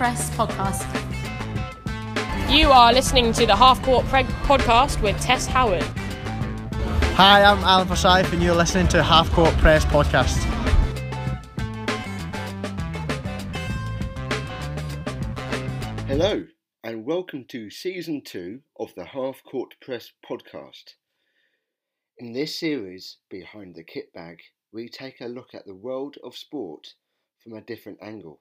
Press podcast. You are listening to the Half Court Press podcast with Tess Howard. Hi, I'm Alan Forsyth, and you're listening to Half Court Press podcast. Hello, and welcome to season two of the Half Court Press podcast. In this series, Behind the Kit Bag, we take a look at the world of sport from a different angle.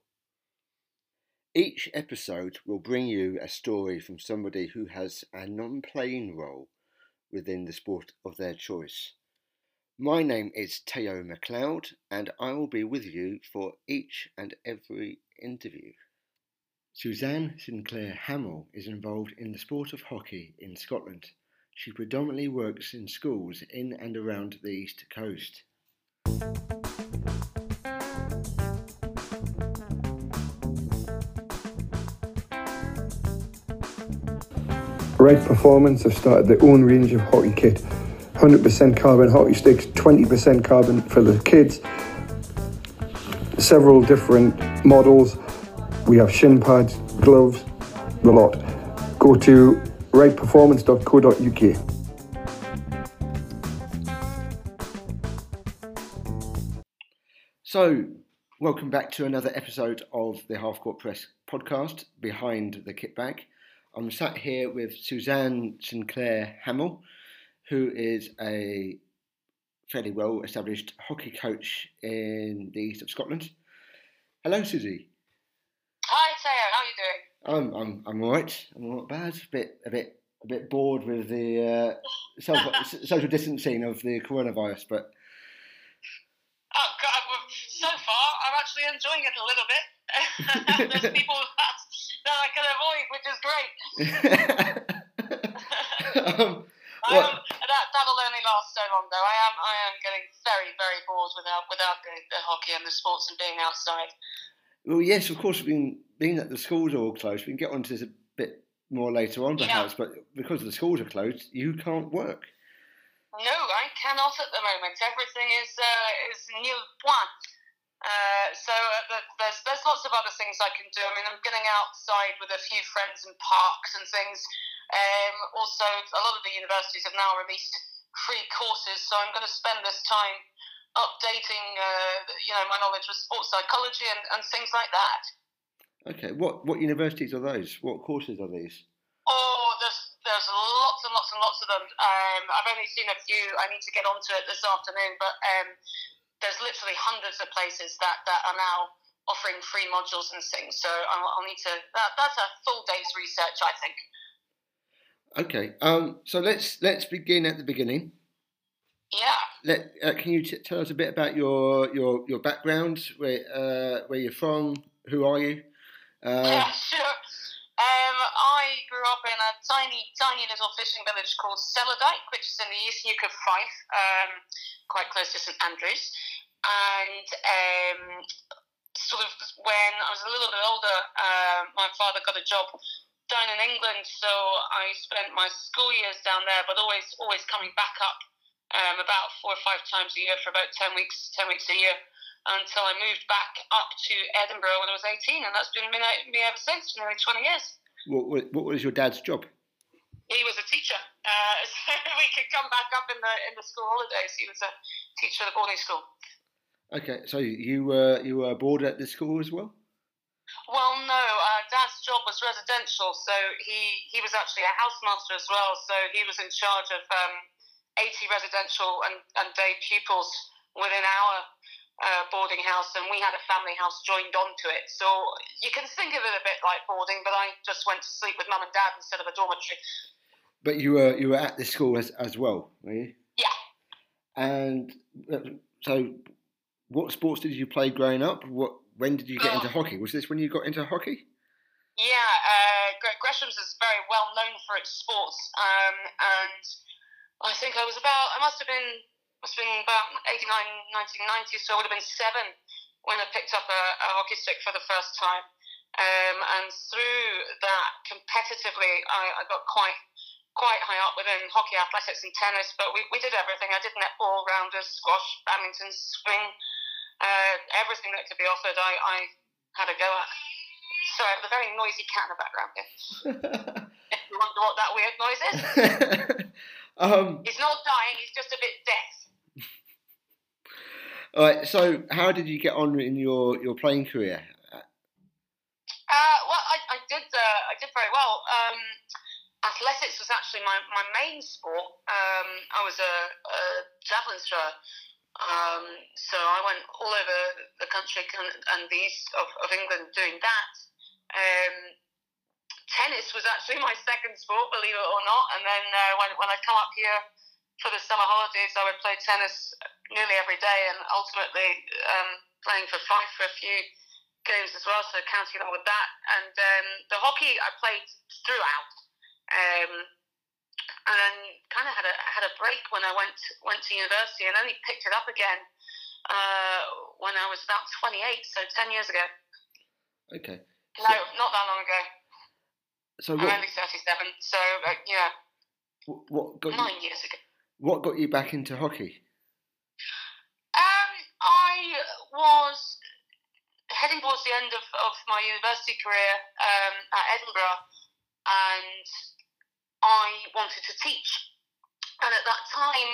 Each episode will bring you a story from somebody who has a non playing role within the sport of their choice. My name is Teo McLeod, and I will be with you for each and every interview. Suzanne Sinclair Hamill is involved in the sport of hockey in Scotland. She predominantly works in schools in and around the East Coast. Right Performance have started their own range of hockey kit 100% carbon hockey sticks, 20% carbon for the kids, several different models. We have shin pads, gloves, the lot. Go to rightperformance.co.uk. So, welcome back to another episode of the Half Court Press podcast, Behind the Kit Bag. I'm sat here with Suzanne Sinclair Hamill, who is a fairly well established hockey coach in the east of Scotland. Hello, Susie. Hi, Sarah. How are you doing? I'm I'm I'm all right. I'm not bad. A bit a bit a bit bored with the uh, social, social distancing of the coronavirus, but Oh, God. So far, I'm actually enjoying it a little bit. There's people that, that I can avoid, which is great. um, am, that, that'll only last so long, though. I am I am getting very, very bored without without the, the hockey and the sports and being outside. well, yes, of course. Being being that the schools are all closed, we can get onto this a bit more later on, Yeah. perhaps. But because the schools are closed, you can't work. No, I cannot at the moment. Everything is uh, is nil point. Uh, so uh, there's there's lots of other things I can do. I mean, I'm getting outside with a few friends in parks and things. Um, also, a lot of the universities have now released free courses, so I'm going to spend this time updating, uh, you know, my knowledge of sports psychology and, and things like that. Okay, what what universities are those? What courses are these? Oh, there's there's lots and lots and lots of them. Um, I've only seen a few. I need to get onto it this afternoon, but um, there's literally hundreds of places that, that are now offering free modules and things. So I'll, I'll need to. That, that's a full day's research, I think. Okay, um, so let's let's begin at the beginning. Yeah. Let uh, can you t- tell us a bit about your your your background, where uh, where you're from, who are you? Uh, yeah, sure. I grew up in a tiny, tiny little fishing village called Cellardyke, which is in the east Neuk of Fife, um, quite close to St Andrews. And um, sort of when I was a little bit older, uh, my father got a job down in England, so I spent my school years down there, but always, always coming back up um, about four or five times a year for about ten weeks, ten weeks a year until I moved back up to Edinburgh when I was 18, and that's been me, me ever since, for nearly 20 years. What, what was your dad's job? He was a teacher, uh, so we could come back up in the in the school holidays. He was a teacher at a boarding school. Okay, so you were you were board at the school as well. Well, no, uh, Dad's job was residential, so he, he was actually a housemaster as well. So he was in charge of um, 80 residential and, and day pupils within our uh, boarding house, and we had a family house joined onto it. So you can think of it a bit like boarding, but I just went to sleep with mum and dad instead of a dormitory. But you were you were at the school as, as well, were you? Yeah. And uh, so, what sports did you play growing up? What when did you get into Oh. hockey? Was this when you got into hockey? Yeah, uh, Gresham's is very well known for its sports, um, and I think I was about, I must have been, must have been about 89, 1990, so I would have been seven when I picked up a, a hockey stick for the first time. Um, and through that, competitively, I, I got quite quite high up within hockey, athletics, and tennis. But we, we did everything. I did netball, rounders, squash, badminton, swing, uh, everything that could be offered, I, I had a go at. Sorry, I have a very noisy cat in the background here. if you wonder what that weird noise is, um, he's not dying, he's just a bit deaf. All right. So, how did you get on in your, your playing career? Uh, well, I, I did uh, I did very well. Um, athletics was actually my, my main sport. Um, I was a, a javelin thrower. Um, so I went all over the country and the east of, of England doing that. Um, tennis was actually my second sport, believe it or not. And then uh, when, when I come up here for the summer holidays, I would play tennis nearly every day and ultimately um, playing for Fife for a few games as well, so counting on with that. And um, the hockey I played throughout. Um, and then kind of had a had a break when I went went to university, and only picked it up again uh, when I was about 28, so 10 years ago. Okay. No, not that long ago. So I'm only 37, so uh, yeah, what got you, nine years ago. What got you back into hockey? Um, I was heading towards the end of, of my university career um, at Edinburgh, and I wanted to teach. And at that time,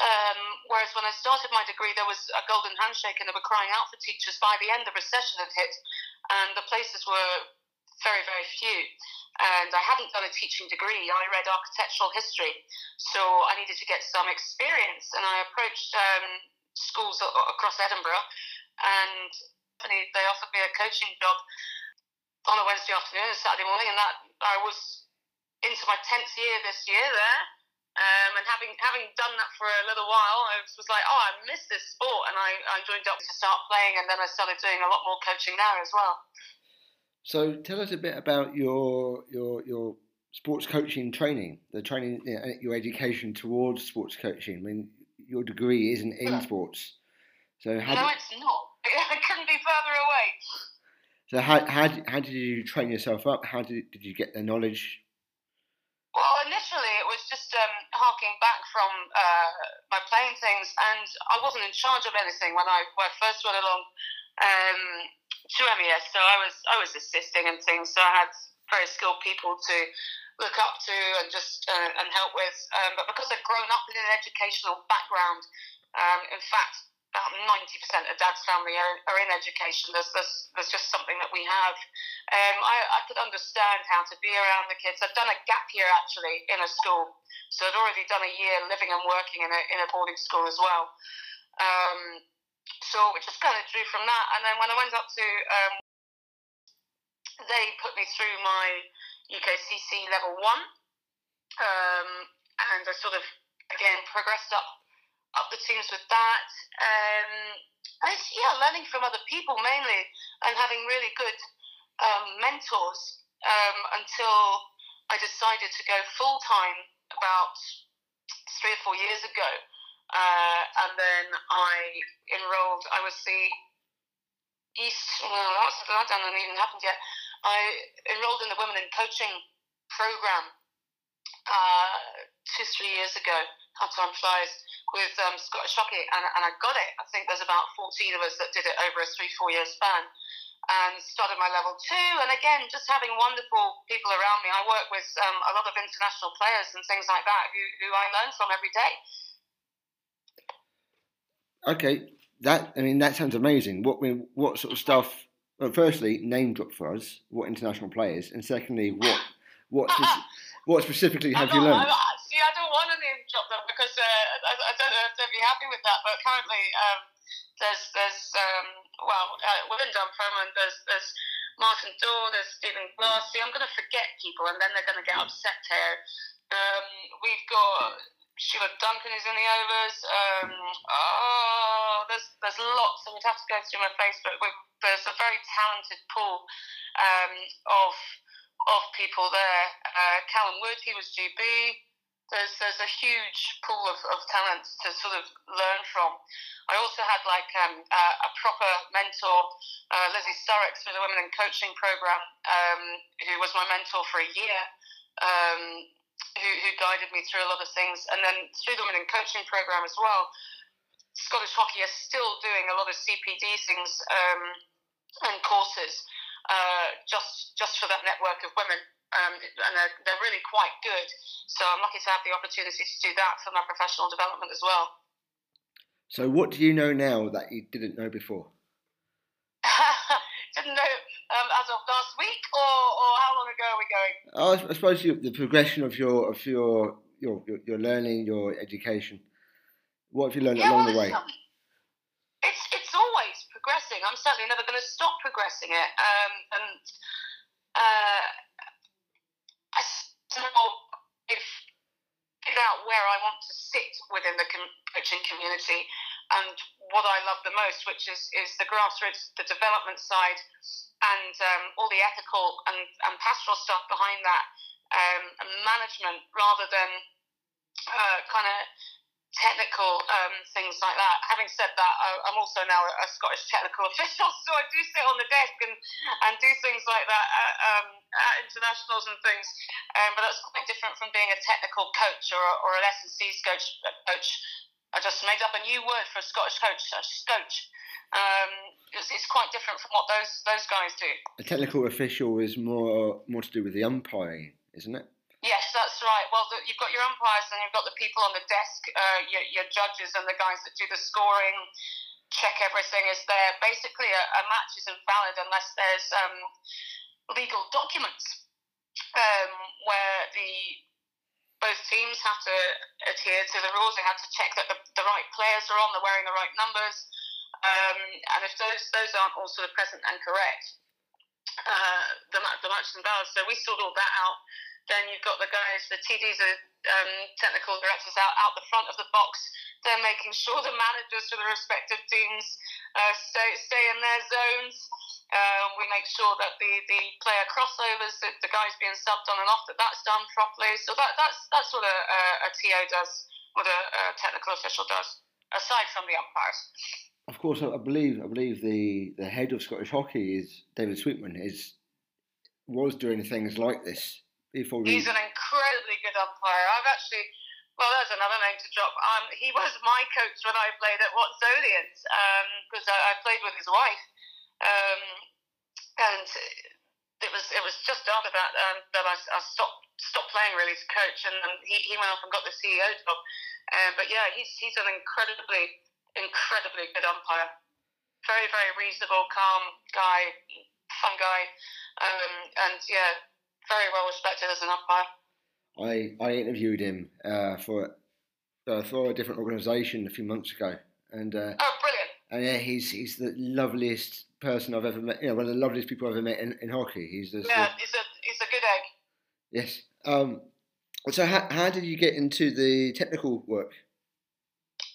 um, whereas when I started my degree, there was a golden handshake and they were crying out for teachers. By the end, the recession had hit, and the places were very, very few. And I hadn't done a teaching degree. I read architectural history, so I needed to get some experience. And I approached um, schools across Edinburgh, and they offered me a coaching job on a Wednesday afternoon and Saturday morning, and that I was into my tenth year this year there. Um, and having having done that for a little while, I was, like, oh, I miss this sport, and I, I joined up to start playing, and then I started doing a lot more coaching there as well. So tell us a bit about your your your sports coaching training, the training, you know, your education towards sports coaching. I mean, your degree isn't in sports, so how no, did, it's not. I couldn't be further away. so how how did, how did you train yourself up? How did did you get the knowledge? Well, initially it was just um, harking back from uh, my playing things, and I wasn't in charge of anything when I, when I first went along um, to MES. So I was I was assisting and things. So I had very skilled people to look up to and just uh, and help with. Um, but because I've grown up in an educational background, um, in fact, about ninety percent of Dad's family are, are in education. There's, there's there's just something that we have. Um, I, I could understand how to be around the kids. I've done a gap year actually in a school, so I'd already done a year living and working in a in a boarding school as well. Um, so we just kind of drew from that, and then when I went up to, um, they put me through my UKCC level one, um, and I sort of again progressed up up the teams with that. Um, and yeah, learning from other people mainly, and having really good um, mentors um, until I decided to go full time about three or four years ago. Uh, and then I enrolled, I was the East, well, that's, that hasn't even happened yet. I enrolled in the Women in Coaching program uh, two, three years ago. How time flies with um, Scottish Hockey, and, and I got it. I think there's about 14 of us that did it over a three, four year span. And started my level two, and again, just having wonderful people around me. I work with um, a lot of international players and things like that who, who I learn from every day. Okay, that I mean that sounds amazing. What what sort of stuff? Well, firstly, name drop for us. What international players, and secondly, what what speci- what specifically have you learned? I, see, I don't want to name drop them because uh, I, I don't know if they'll be happy with that. But currently, um, there's there's um, well uh, within Dunfermline, there's there's Martin Daw, there's Stephen Glass. See, I'm going to forget people, and then they're going to get upset here. Um, we've got Sheila Duncan is in the overs. Um, oh, there's there's lots. I would have to go through my Facebook. there's a very talented pool um, of of people there. Uh, Callum Wood, he was GB. There's there's a huge pool of, of talent to sort of learn from. I also had like um, a, a proper mentor, uh, Lizzie Surrocks through the Women in Coaching program, um, who was my mentor for a year. Um, who, who guided me through a lot of things, and then through the Women in Coaching program as well, Scottish Hockey are still doing a lot of CPD things um, and courses uh, just just for that network of women. Um, and they're, they're really quite good. So I'm lucky to have the opportunity to do that for my professional development as well. So, what do you know now that you didn't know before? didn't know um, as of last week, or, or how long ago are we going? Oh, I suppose you, the progression of your of your your, your, your learning, your education. What have you learned Yeah, along well, the way? it's, it's it's always progressing. I'm certainly never going to stop progressing it. Um, and uh, I still if figured out where I want to sit within the coaching community and what I love the most, which is is the grassroots, the development side, and um, all the ethical and, and pastoral stuff behind that, um, and management rather than uh, kind of technical um, things like that. Having said that, I, I'm also now a, a Scottish technical official, so I do sit on the desk and, and do things like that at, um, at internationals and things. Um, but that's quite different from being a technical coach or, or an S&C coach. coach. I just made up a new word for a Scottish coach, a coach. Um, it's, it's quite different from what those those guys do. A technical official is more more to do with the umpiring, isn't it? Yes, that's right. Well, the, you've got your umpires and you've got the people on the desk, uh, your, your judges and the guys that do the scoring, check everything is there. Basically, a, a match is invalid unless there's um, legal documents um, where the both teams have to adhere to the rules. They have to check that the, the right players are on, they're wearing the right numbers, um, and if those those aren't all sort of present and correct, uh, the, the match is invalid. So we sort all that out. Then you've got the guys, the TDs, the um, technical directors out, out the front of the box. They're making sure the managers for the respective teams uh, stay, stay in their zones. Uh, we make sure that the, the player crossovers, the, the guys being subbed on and off, that that's done properly. So that, that's, that's what a, a, a TO does, what a, a technical official does, aside from the umpires. Of course, I believe I believe the, the head of Scottish hockey is David Sweetman is was doing things like this before. He's an incredibly good umpire. I've actually, well, there's another name to drop. Um, he was my coach when I played at Watsonians because I, I played with his wife, um, and it was it was just after that um, that I, I stopped stopped playing really to coach, and, and he, he went off and got the CEO job. Um, but yeah, he's he's an incredibly incredibly good umpire. Very very reasonable, calm guy, fun guy, um, and yeah, very well respected as an umpire. I, I interviewed him uh, for uh, for a different organisation a few months ago, and uh, Oh, brilliant! and yeah, he's he's the loveliest person I've ever met. You know, one of the loveliest people I've ever met in, in hockey. He's just, Yeah, he's a he's a good egg. yes. Um, so how, how did you get into the technical work?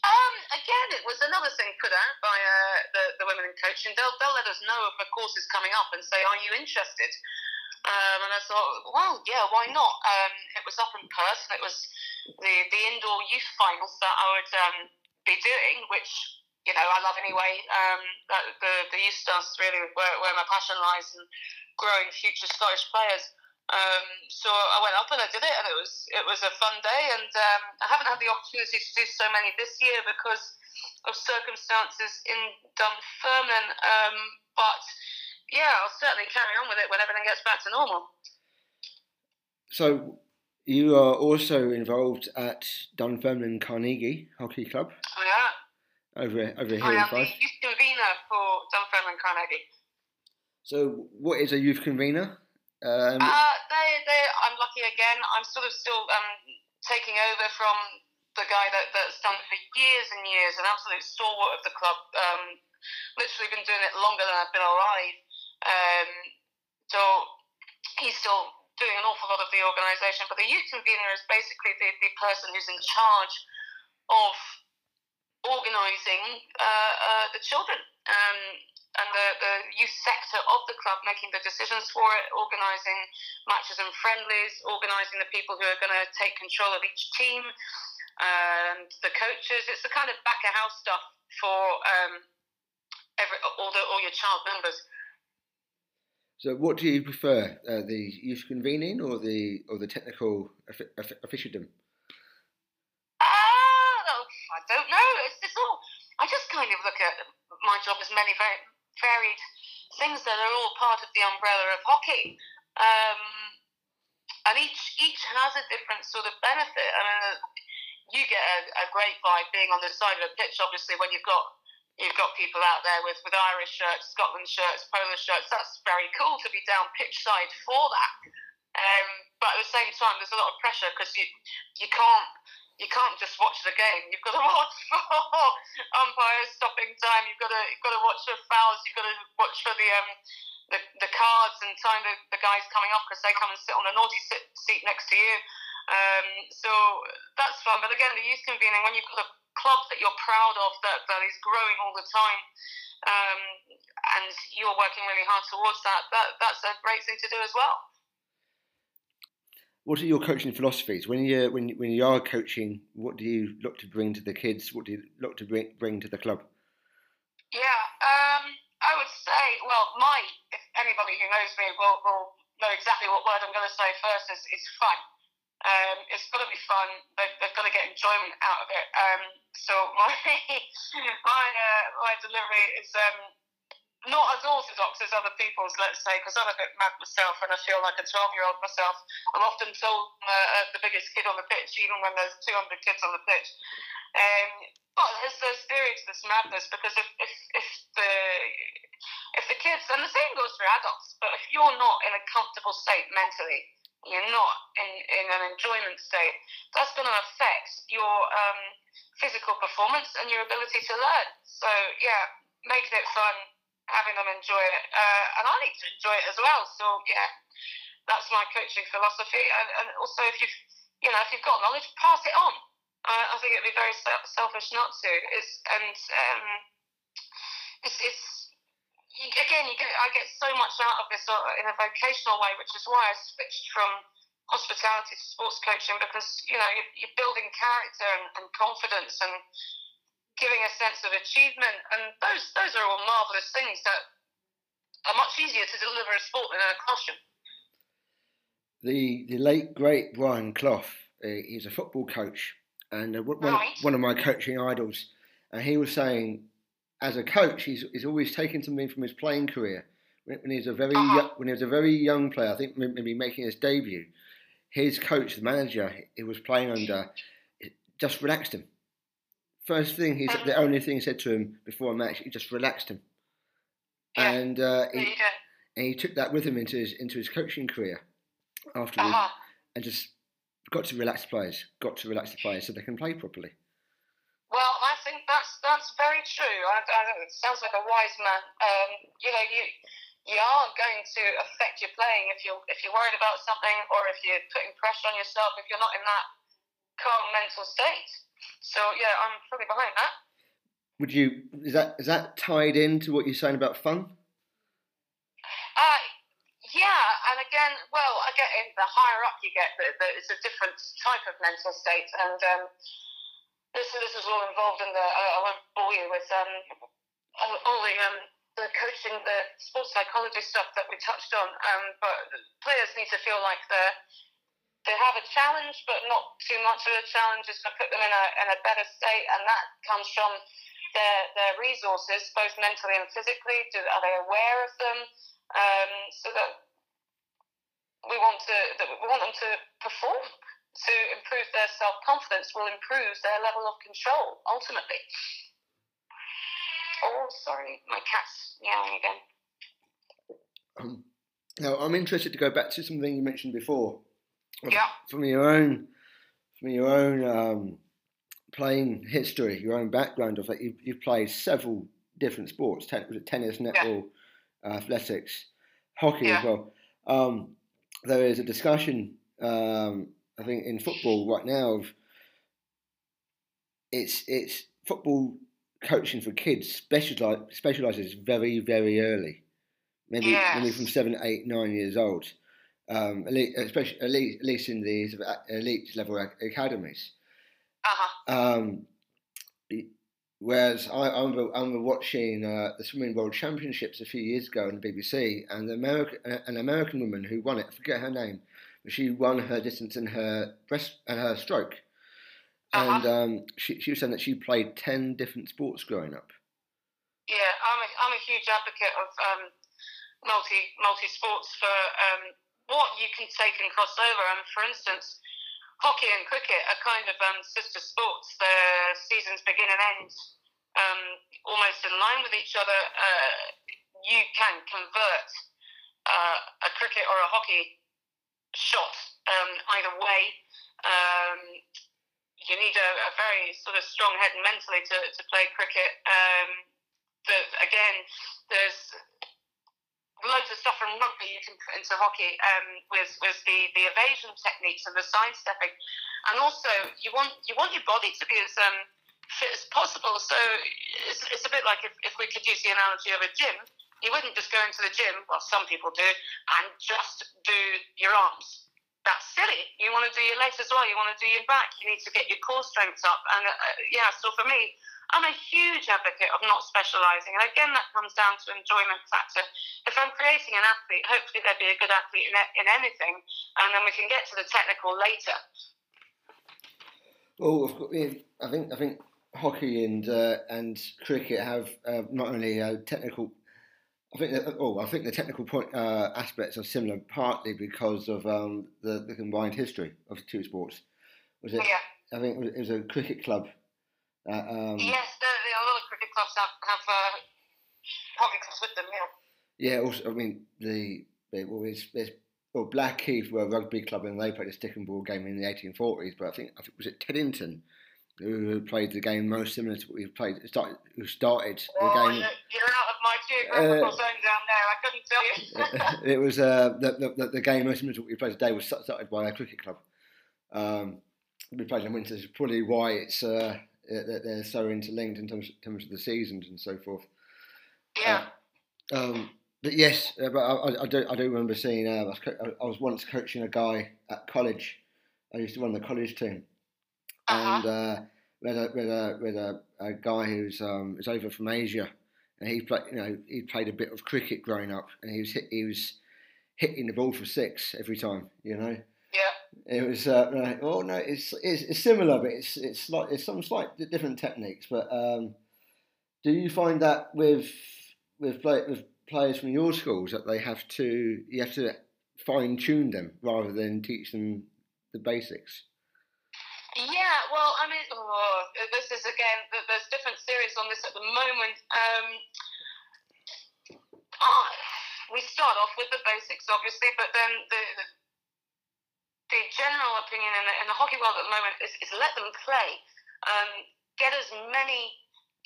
Um, again, it was another thing put out by uh, the the women in coaching. They'll they'll let us know of a course is coming up and say, "Are you interested?" Um, and I thought, well, yeah, why not? Um, it was up in Perth, and it was the the indoor youth finals that I would um, be doing, which you know I love anyway. Um, the the youth is really where, where my passion lies and growing future Scottish players. Um, so I went up and I did it, and it was it was a fun day. And um, I haven't had the opportunity to do so many this year because of circumstances in Dunfermline. Um, but yeah, I'll certainly carry on with it when everything gets back to normal. So you are also involved at Dunfermline Carnegie Hockey Club Oh yeah, over over here I am the youth convener for Dunfermline Carnegie. So what is a youth convener? Um, Uh, they, they, I'm lucky again. I'm sort of still um, taking over from the guy that, that's done it for years and years, an absolute stalwart of the club. Um, literally been doing it longer than I've been alive. Um, so he's still doing an awful lot of the organisation. But the youth convener is basically the, the person who's in charge of organising uh, uh, the children. Um, and the, the youth sector of the club making the decisions for it, organising matches and friendlies, organising the people who are going to take control of each team, and the coaches. It's the kind of back of house stuff for um, every, all, the, all your child members. so what do you prefer, uh, the youth convening or the or the technical offi- offi- officialdom? I don't know. It's, it's all. I just kind of look at my job as many very varied things that are all part of the umbrella of hockey. Um, and each each has a different sort of benefit. I mean, uh, you get a, a great vibe being on the side of a pitch, obviously, when you've got you've got people out there with, with Irish shirts, Scotland shirts, Polish shirts. That's very cool to be down pitch side for that. Um, but at the same time, there's a lot of pressure because you you can't you can't just watch the game. You've got to watch for umpires stopping time. You've got to you've got to watch for fouls. You've got to watch for the um the, the cards and time the, the guys coming off because they come and sit on a naughty sit, seat next to you. Um, so that's fun. But again, the youth convening when you've got a club that you're proud of that, that is growing all the time, um, and you're working really hard towards that, that, that's a great thing to do as well. What are your coaching philosophies when you when when you are coaching? What do you look to bring to the kids? What do you look to bring bring to the club? Yeah, um, I would say, well, my if anybody who knows me will, will know exactly what word I'm going to say first is, is fun. Um, it's got to be fun. They've, they've, got to get enjoyment out of it. Um, so my my uh, my delivery is um, not as orthodox as other people's, let's say, because I'm a bit mad myself and I feel like a 12 year old myself. I'm often told uh, the biggest kid on the pitch, even when there's 200 kids on the pitch. Um, but there's, theory to this madness because if, if, if the if the kids, and the same goes for adults, but if you're not in a comfortable state mentally, you're not in, in an enjoyment state, that's going to affect your um, physical performance and your ability to learn. So, yeah, making it fun, having them enjoy it. Uh, and I need to enjoy it as well. So, yeah, that's my coaching philosophy. And, and also, if you've, you know, if you've got knowledge, pass it on. Uh, I think it'd be very selfish not to. It's, and um, it's, it's again, you get, I get so much out of this uh, in a vocational way, which is why I switched from hospitality to sports coaching because you know you're, building character and, and confidence and giving a sense of achievement, and those those are all marvelous things that are much easier to deliver a sport than in a classroom. The the late great Brian Clough, uh, he's a football coach and uh, one, right. one of my coaching idols, and he was saying as a coach, he's, he's always taken something from his playing career. When, when he was a very uh-huh. when he was a very young player, I think maybe making his debut, his coach, the manager he was playing under, just relaxed him. First thing he said, the only thing he said to him before a match, he just relaxed him, yeah. and uh, he, and he took that with him into his into his coaching career afterwards, uh-huh. and just got to relax the players, got to relax the players so they can play properly. Well, I think that's that's very true. I, I, it sounds like a wise man. Um, you know, you you are going to affect your playing if you're if you're worried about something or if you're putting pressure on yourself if you're not in that calm mental state. So yeah, I'm fully behind that. Would you is that is that tied into what you're saying about fun? Uh, yeah, and again, well, I get in the higher up you get, the, the, it's a different type of mental state, and um, this this is all involved in the. I, I won't bore you with um, all the um, the coaching, the sports psychology stuff that we touched on. Um, but players need to feel like they they have a challenge, but not too much of a challenge. Going to put them in a in a better state, and that comes from their their resources, both mentally and physically. Do, are they aware of them? Um, so that we want to that we want them to perform to improve their self confidence will improve their level of control ultimately. Oh, sorry, my cat's meowing again. Um, now, I'm interested to go back to something you mentioned before. Yeah. From your own, from your own um, playing history, your own background of that, you've, you've played several different sports. Ten, was it tennis, netball, yeah. athletics, hockey yeah. as well. Um, there is a discussion um, I think in football right now, of it's it's football coaching for kids specialize, specializes very very early, maybe yes. maybe from seven, eight, nine years old, um, elite, especially at least, at least in these elite level academies. Uh-huh. Um, whereas I, I, remember, I remember watching uh, the swimming world championships a few years ago on the BBC, and the American, an American woman who won it, I forget her name, she won her distance and her breast and her stroke. Uh-huh. And um, she, she was saying that she played 10 different sports growing up. yeah, I'm a, I'm a huge advocate of um, multi multi sports for um, what you can take and cross over. And for instance, hockey and cricket are kind of um, sister sports. Their seasons begin and end um, almost in line with each other. Uh, you can convert uh, a cricket or a hockey shot um, either way. Um, you need a, a, very sort of strong head mentally to, to play cricket. Um, but again, there's loads of stuff from rugby you can put into hockey um, with with the, the evasion techniques and the sidestepping, and also you want you want your body to be as um, fit as possible. So it's, it's a bit like if, if we could use the analogy of a gym, you wouldn't just go into the gym, well some people do, and just do your arms. That's silly. You want to do your legs as well. You want to do your back. You need to get your core strength up. And uh, yeah, so for me, I'm a huge advocate of not specialising. And again, that comes down to enjoyment factor. If I'm creating an athlete, hopefully they'd be a good athlete in, in anything, and then we can get to the technical later. Well, I think I think hockey and uh, and cricket have uh, not only a technical. I think that, oh, I think the technical point, uh, aspects are similar, partly because of um, the, the combined history of the two sports. Was it? Yeah. I think it was, it was a cricket club uh, um, yes, there, a lot of cricket clubs have, have uh, hockey clubs with them. Yeah. Yeah. Also, I mean the well, there's, there's well, Blackheath were a rugby club and they played a stick and ball game in the 1840s. But I think I think was it Teddington who played the game most similar to what we played. Started, who started oh, the game. You're out of my geographical uh, zone down there. I couldn't tell you. it was uh, the, the, the game most similar to what we played today was started by a cricket club. Um, we played in winter. Is probably why it's. Uh, that they're so interlinked in terms, terms of the seasons and so forth. Yeah. Uh, um, but yes, uh, but I, I, do I do remember seeing. Uh, I, was co- I was once coaching a guy at college. I used to run the college team, uh-huh. and uh, we had a we had a, we had a, a guy who's um, was over from Asia, and he played you know he played a bit of cricket growing up, and he was hit, he was hitting the ball for six every time, you know. Yeah. It was uh, right. Oh no, it's, it's, it's similar, but it's it's like it's some slight different techniques. But um, do you find that with with play, with players from your schools that they have to you have to fine tune them rather than teach them the basics? Yeah, well, I mean, oh, this is again. There's different series on this at the moment. Um, oh, we start off with the basics, obviously, but then the, the the general opinion in the, in the hockey world at the moment is, is let them play. Um, get as many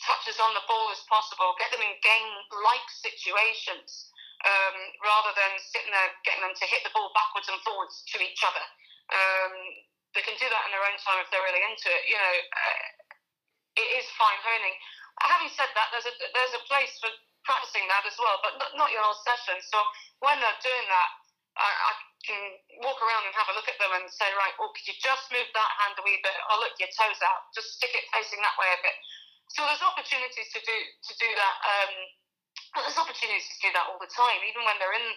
touches on the ball as possible. Get them in game-like situations um, rather than sitting there getting them to hit the ball backwards and forwards to each other. Um, they can do that in their own time if they're really into it. You know, uh, it is fine honing. Having said that, there's a there's a place for practicing that as well, but not, not your whole session. So when they're doing that, I, I can walk around and have a look at them and say, right, well, could you just move that hand a wee bit? Oh, look, your toes out. Just stick it facing that way a bit. So there's opportunities to do to do that. Um, there's opportunities to do that all the time, even when they're in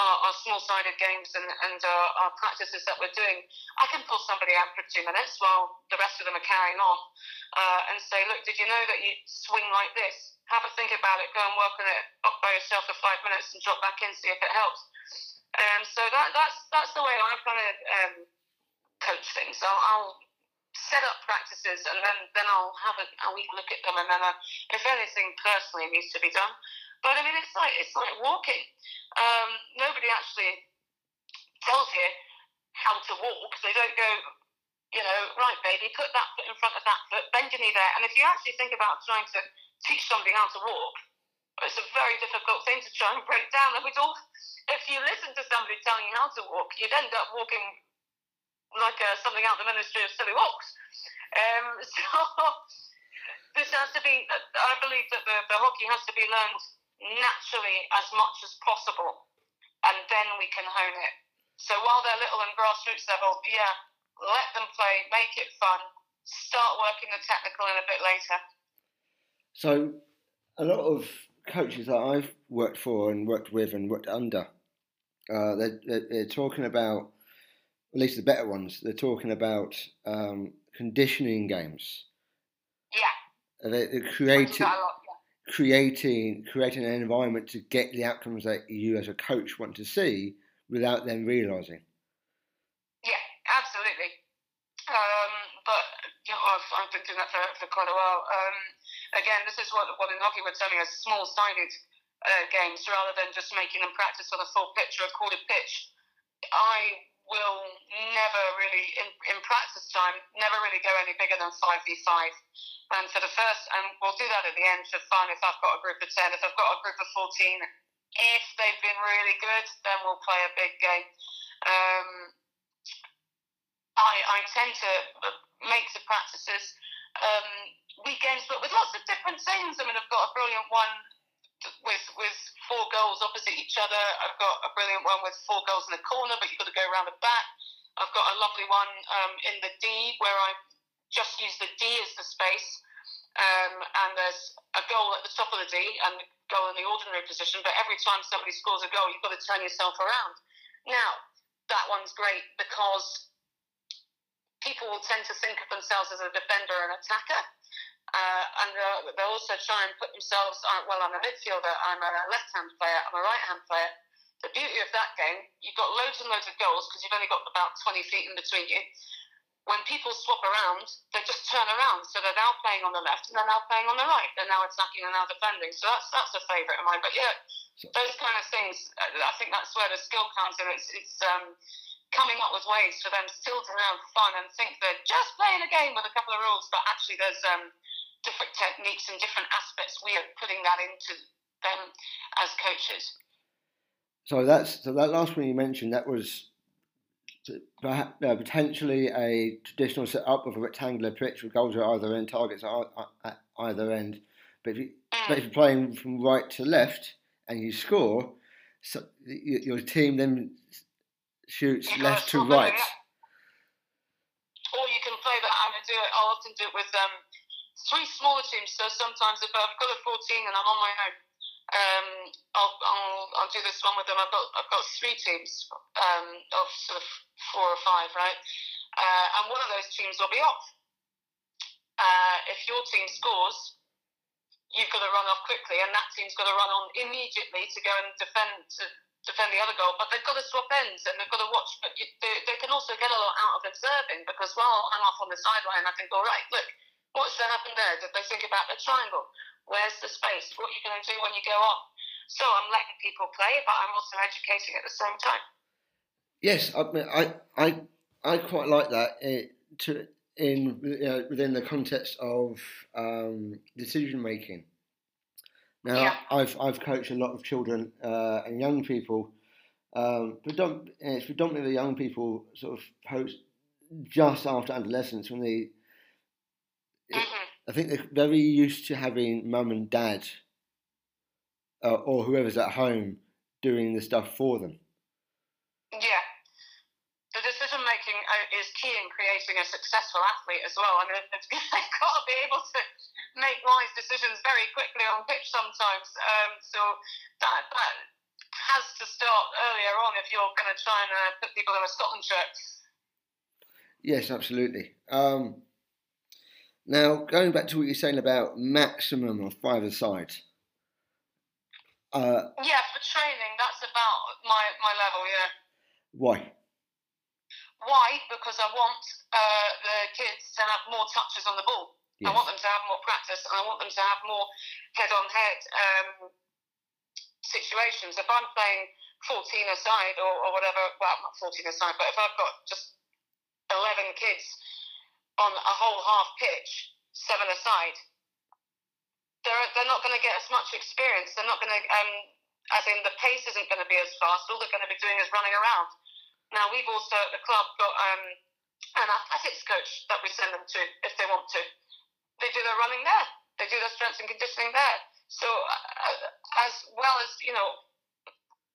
our, our small-sided games and, and our, our, practices that we're doing. I can pull somebody out for two minutes while the rest of them are carrying on, uh, and say, look, did you know that you swing like this? Have a think about it. Go and work on it up by yourself for five minutes and drop back in, see if it helps. Um, so that, that's that's the way I kind of um, coach things. I'll, I'll, set up practices and then, then I'll have a, a week look at them and then uh, if anything personally needs to be done. But I mean, it's like it's like walking. Um, nobody actually tells you how to walk. They don't go, you know, right, baby, put that foot in front of that foot, bend your knee there. And if you actually think about trying to teach somebody how to walk, it's a very difficult thing to try and break down. And we'd all if you listen to somebody telling you how to walk, you'd end up walking like uh, something out of the Ministry of Silly Walks. Um, so this has to be, I believe that the, the hockey has to be learned naturally as much as possible, and then we can hone it. So while they're little and grassroots level, yeah, let them play, make it fun, start working the technical in a bit later. So a lot of coaches that I've worked for and worked with and worked under, uh, they're, they're, they're, talking about, at least the better ones, they're talking about um, conditioning games. Yeah. They're, creating, lot, yeah. creating creating an environment to get the outcomes that you as a coach want to see without them realizing. Yeah, absolutely. Um, but you know, I've, I've been doing that for, for quite a while. Um, again, this is what what in hockey we're telling us small-sided uh, games rather than just making them practice on a full pitch or a quarter pitch. I will never really, in, in practice time, never really go any bigger than 5v5. And for the first, and we'll do that at the end for fun if I've got a group of 10. If I've got a group of 14, if they've been really good, then we'll play a big game. Um, I, I tend to make the practices um, weekends, but with lots of different things. I mean, I've got a brilliant one with with four goals opposite each other. I've got a brilliant one with four goals in the corner, but you've got to go around the back. I've got a lovely one um, in the D where I just use the D as the space, um, and there's a goal at the top of the D and a goal in the ordinary position. But every time somebody scores a goal, you've got to turn yourself around. Now that one's great because people will tend to think of themselves as a defender and attacker. Uh, and uh, they also try and put themselves, uh, well, I'm a midfielder, I'm a left hand player, I'm a right hand player. The beauty of that game, you've got loads and loads of goals because you've only got about 20 feet in between you. When people swap around, they just turn around. So they're now playing on the left and they're now playing on the right. They're now attacking and now defending. So that's that's a favourite of mine. But yeah, those kind of things, uh, I think that's where the skill comes in. It's, it's um, coming up with ways for them still to have fun and think they're just playing a game with a couple of rules, but actually there's um, different techniques and different aspects. We are putting that into them as coaches. So that's so that last one you mentioned. That was uh, potentially a traditional setup of a rectangular pitch with goals at either end, targets at either end. But if, you, mm. but if you're playing from right to left and you score, so your team then shoots you left to right. Or you can play that. I do it. I'll often do it with um, three smaller teams. So sometimes if I've got a 14 and I'm on my own, um, I'll, I'll, I'll do this one with them. I've got I've got three teams um, of sort of four or five, right? Uh, and one of those teams will be off. Uh, if your team scores, you've got to run off quickly, and that team's got to run on immediately to go and defend to defend the other goal. But they've got to swap ends, and they've got to watch. But you, they, they can also get a lot out of observing because while I'm off on the sideline, I think, all right, look, what's going to happen there? Did they think about the triangle? Where's the space? What are you going to do when you go on? So I'm letting people play, but I'm also educating at the same time. Yes, I I I, I quite like that it, eh, to in you know, within the context of um, decision making. Now, yeah. I've I've coached a lot of children uh, and young people. Um, predom- it's predominantly the young people, sort of post just after adolescence when they mm-hmm. I think they're very used to having mum and dad uh, or whoever's at home doing the stuff for them. Yeah. The decision making uh, is key in creating a successful athlete as well. I mean, they've got to be able to make wise decisions very quickly on pitch sometimes. Um, so that, that has to start earlier on if you're going to try and uh, put people in a Scotland shirt. Yes, absolutely. Um, now, going back to what you're saying about maximum of five aside. Uh, yeah, for training, that's about my, my level, yeah. Why? Why? Because I want uh, the kids to have more touches on the ball. Yes. I want them to have more practice and I want them to have more head on head situations. If I'm playing 14 aside or, or whatever, well, not 14 aside, but if I've got just 11 kids on a whole half pitch, seven aside, they're, they're not going to get as much experience. They're not going to, um, as in the pace isn't going to be as fast. All they're going to be doing is running around. Now, we've also at the club got um, an athletics coach that we send them to if they want to. They do their running there, they do their strength and conditioning there. So, uh, as well as, you know,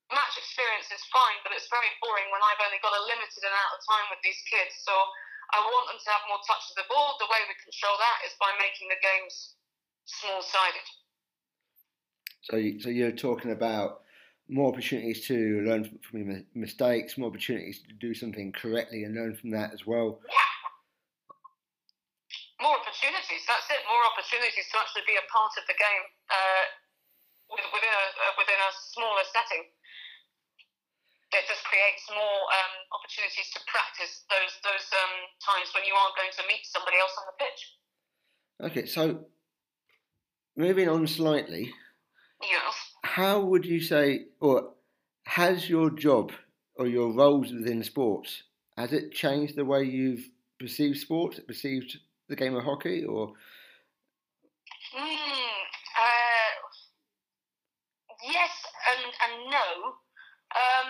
match experience is fine, but it's very boring when I've only got a limited amount of time with these kids. So, I want them to have more touch of the ball. The way we control that is by making the games small sided. So, you, so you're talking about more opportunities to learn from your mistakes, more opportunities to do something correctly and learn from that as well. Yeah. Opportunities. That's it. More opportunities to actually be a part of the game uh, within a uh, within a smaller setting. It just creates more um, opportunities to practice those those um, times when you are going to meet somebody else on the pitch. Okay, so moving on slightly, Yes. how would you say, or has your job or your roles within sports, has it changed the way you've perceived sport, perceived the game of hockey, or Mm, uh, yes and, and no. Um,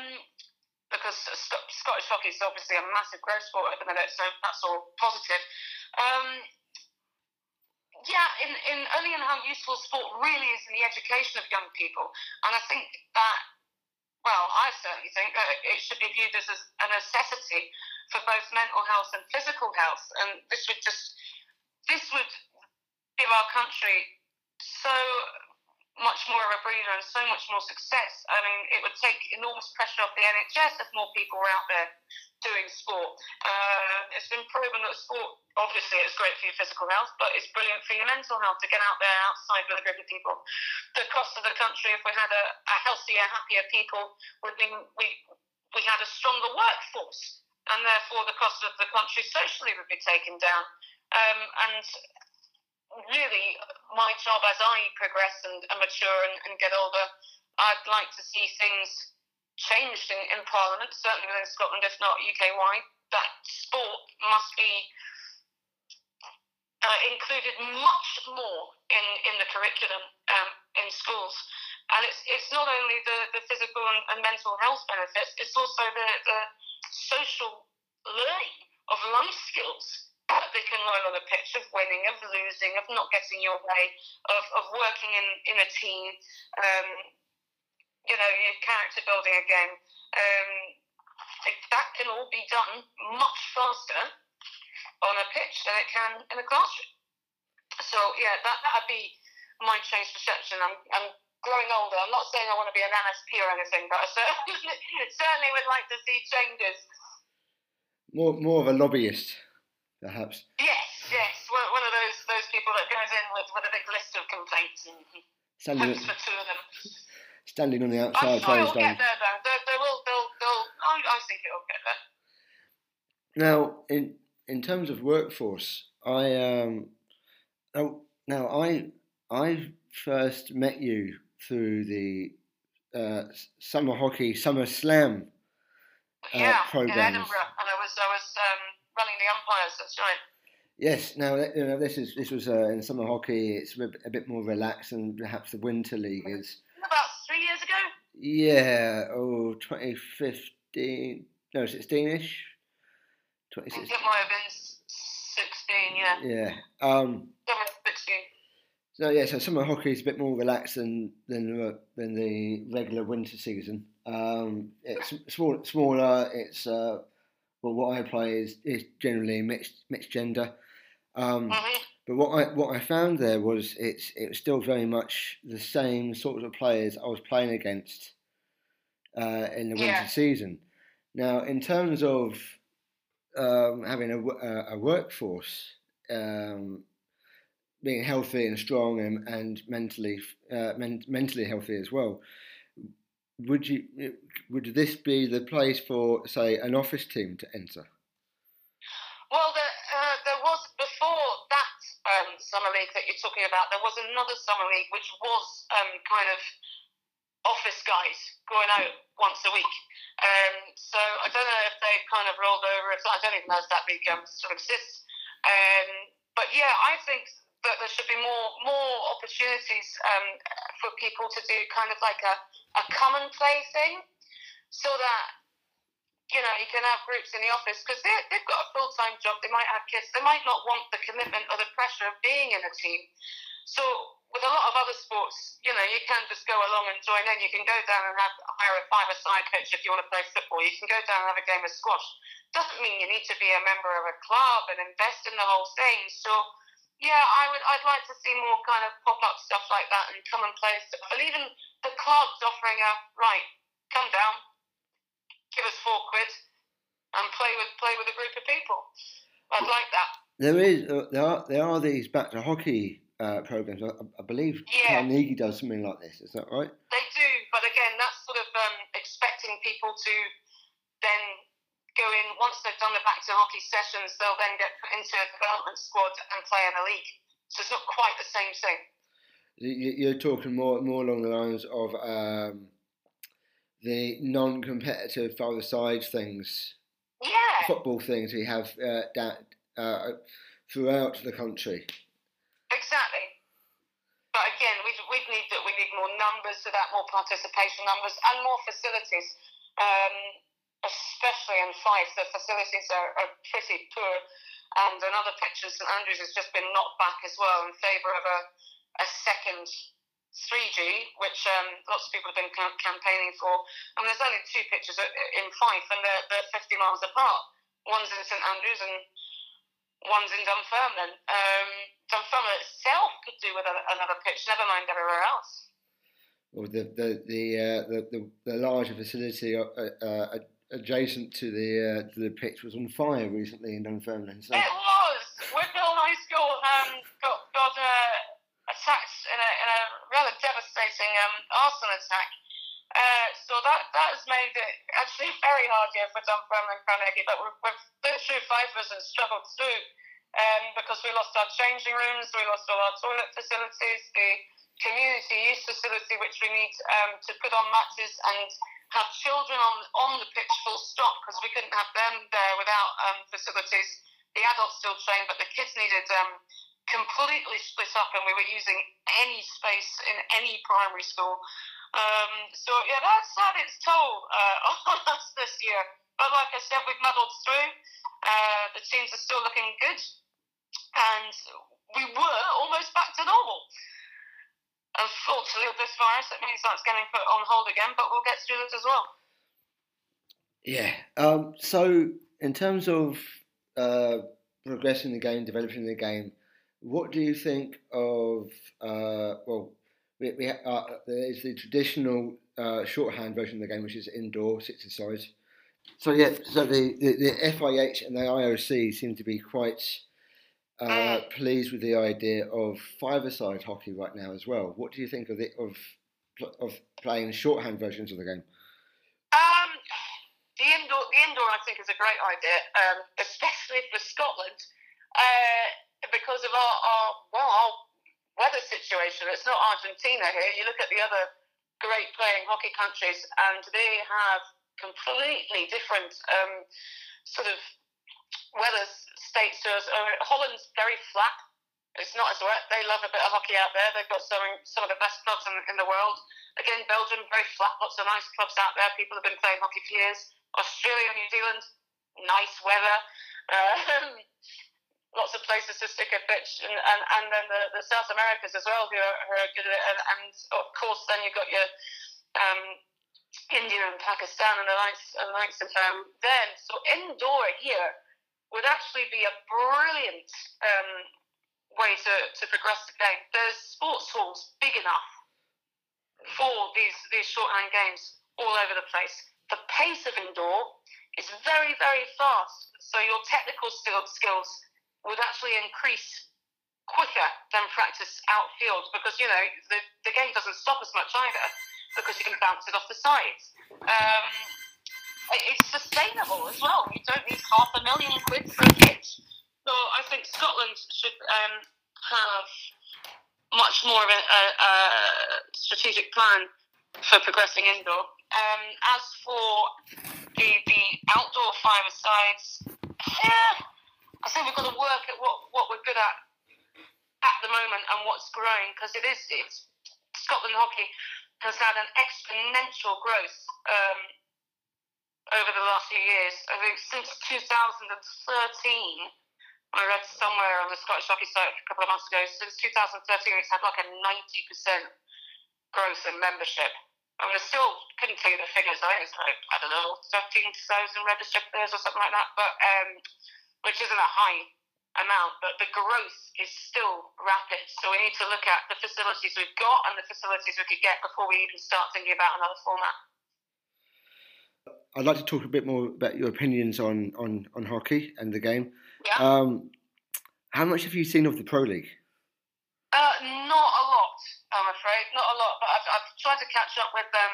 because Sc- Scottish hockey is obviously a massive growth sport at the minute, so that's all positive. Um, yeah, in, in early and how useful sport really is in the education of young people. And I think that, well, I certainly think that it should be viewed as a necessity for both mental health and physical health. And this would just, this would give our country so much more of a breather and so much more success. I mean, it would take enormous pressure off the NHS if more people were out there doing sport. Uh, it's been proven that sport, obviously, it's great for your physical health, but it's brilliant for your mental health to get out there outside with a group of people. The cost of the country, if we had a, a healthier, happier people, would mean we we had a stronger workforce, and therefore the cost of the country socially would be taken down. Um, and really, my job as I progress and, and mature and, and, get older, I'd like to see things changed in, in Parliament, certainly within Scotland, if not UK wide. That sport must be uh, included much more in, in the curriculum um, in schools. And it's, it's not only the, the physical and, and mental health benefits, it's also the, the social learning of life skills that they can learn on the pitch of winning, of losing, of not getting your way, of, of working in, in a team, um, you know, your character building again. Um, that can all be done much faster on a pitch than it can in a classroom. So, yeah, that that'd be my change perception. I'm, I'm growing older. I'm not saying I want to be an MSP or anything, but I certainly, certainly would like to see changes. More, more of a lobbyist perhaps. Yes, yes, one, one of those those people that goes in with, with a big list of complaints and standing, hopes for two of them. Standing on the outside. I'm sure it'll get there though. They, they will. They'll. They'll. I, I think it'll get there. Now, in in terms of workforce, I um, oh, now I I first met you through the uh, summer hockey summer slam uh, yeah, programs. in Edinburgh, and I was I was um, running the umpires. That's right. Yes. Now, you know, this is this was uh, in summer hockey. It's a bit more relaxed than perhaps the winter league is. About three years ago. Yeah. Oh, 2015. No, 16ish. 2016. It might have been 16. Yeah. Yeah. Um. 16. So yeah, so summer hockey is a bit more relaxed than than uh, than the regular winter season. Um, it's small, smaller. It's uh, well, what I play is, is generally mixed mixed gender. Um, mm-hmm. But what I what I found there was it's it was still very much the same sorts of players I was playing against uh, in the winter yeah. season. Now, in terms of um, having a, a workforce, um, being healthy and strong and, and mentally uh, men- mentally healthy as well, would you would this be the place for say an office team to enter? Well, the, uh, there was before that um, summer league that you're talking about. There was another summer league which was um, kind of office guys going out once a week. Um, so I don't know if they've kind of rolled over. I don't even know if that league um, still exists. Um, but yeah, I think that there should be more more opportunities um, for people to do kind of like a a common play thing so that you know you can have groups in the office because they've got a full-time job they might have kids they might not want the commitment or the pressure of being in a team. So with a lot of other sports you know you can just go along and join in. You can go down and have hire a five-a-side pitch if you want to play football. You can go down and have a game of squash. Doesn't mean you need to be a member of a club and invest in the whole thing. So yeah, I would. I'd like to see more kind of pop up stuff like that and come and play stuff. And even the clubs offering a right, come down, give us four quid, and play with play with a group of people. I'd like that. There is uh, there are there are these back to hockey uh, programs. I, I believe Yeah. Carnegie does something like this. Is that right? They do, but again, that's sort of um, expecting people to then go in once they've done the back to hockey sessions. They'll then get put into a development squad and play in the league. So it's not quite the same thing. You- You're talking more more along the lines of um, the non-competitive father side things, Yeah, football things we have uh, down, uh, throughout the country. exactly. But again, we we need that we need more numbers to that, more participation numbers, and more facilities. Um, especially in Fife, the facilities are, are pretty poor. And another pitch in St Andrews has just been knocked back as well in favour of a, a second 3G, which um, lots of people have been cam- campaigning for. And there's only two pitches in Fife, and they're, they're 50 miles apart. One's in St Andrews and one's in Dunfermline. Um, Dunfermline itself could do with a, another pitch, never mind everywhere else. Or the the the uh, the, the, the larger facility uh, uh, adjacent to the uh, to the pitch was on fire recently in Dunfermline. So It was. Woodmill High School um, got got uh, attacked in a, in a rather devastating um, arson attack. Uh, so that that has made it actually very hard here for Dunfermline Carnegie. But we've, we've lit through Fifers and struggled through um, because we lost our changing rooms, we lost all our toilet facilities, the community use facility which we need um, to put on matches and have children on on the pitch full stop because we couldn't have them there without um, facilities. The adults still trained, but the kids needed um, completely split up, and we were using any space in any primary school. Um, so yeah, that's had its toll uh, on us this year. But like I said, we've muddled through. Uh, the teams are still looking good, and we were almost back to normal. Unfortunately, with this virus, it means that's getting put on hold again, but we'll get through this as well. yeah. Um, so in terms of uh, progressing the game, developing the game, what do you think of? Uh, well, we, we uh, there is the traditional uh, shorthand version of the game, which is indoor, six aside. So yeah, so the, the, the FIH and the IOC seem to be quite uh, pleased with the idea of five-a-side hockey right now as well. What do you think of the of of playing shorthand versions of the game? Um, the indoor, the indoor, I think, is a great idea, um, especially for Scotland, uh, because of our, our well, our weather situation. It's not Argentina here. You look at the other great playing hockey countries, and they have completely different um, sort of weather states to us. Uh, Holland's very flat. It's not as wet. They love a bit of hockey out there. They've got some some of the best clubs in, in the world. Again, Belgium very flat. Lots of nice clubs out there. People have been playing hockey for years. Australia, New Zealand, nice weather. Um, lots of places to stick a pitch, and, and, and then the, the South Americas as well, who are, who are good at it. And, and of course, then you've got your um, India and Pakistan and the likes, and the likes of um, them. So indoor here would actually be a brilliant um, way to, to progress the game. There's sports halls big enough for these, these shorthand games all over the place. The pace of indoor is very, very fast. So your technical skills would actually increase quicker than practice outfield because, you know, the, the game doesn't stop as much either because you can bounce it off the sides. Um, it's sustainable as well. You don't need half a million quid for a pitch. So I think Scotland should um, have much more of a, a, a strategic plan for progressing indoor. Um, as for the, the outdoor five sides, yeah, I think we've got to work at what, what we're good at at the moment and what's growing because it is it's Scotland hockey has had an exponential growth um, over the last few years. I think since 2013, I read somewhere on the Scottish hockey site a couple of months ago. Since 2013, it's had like a 90% growth in membership. I mean, I still couldn't tell you the figures. I think it's like I don't know, 13,000 registered players or something like that. But um, which isn't a high amount, but the growth is still rapid. So we need to look at the facilities we've got and the facilities we could get before we even start thinking about another format. I'd like to talk a bit more about your opinions on on, on hockey and the game. Yeah. Um, how much have you seen of the Pro League? Uh, not a lot, I'm afraid. Not a lot, but I've, I've tried to catch up with them.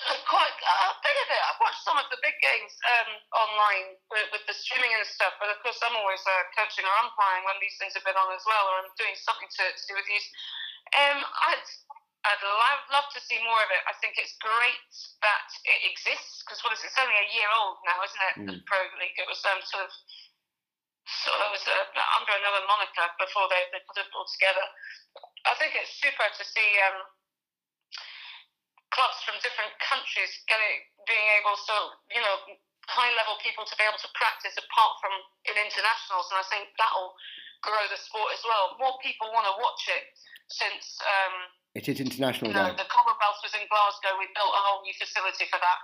Um, quite a bit of it. I've watched some of the big games um, online with, with, the streaming and stuff, but of course, I'm always uh, coaching or umpiring when these things have been on as well, or I'm doing something to, to do with these. Um, I. I'd love, love to see more of it. I think it's great that it exists because what is it? It's only a year old now, isn't it? Mm. Pro League. It was um, sort of sort of was uh, under another moniker before they, they put it all together. I think it's super to see um, clubs from different countries getting being able to you know high level people to be able to practice apart from in internationals, and I think that'll grow the sport as well. More people want to watch it since. Um, it is international. You know, the Commonwealth was in Glasgow. We built a whole new facility for that.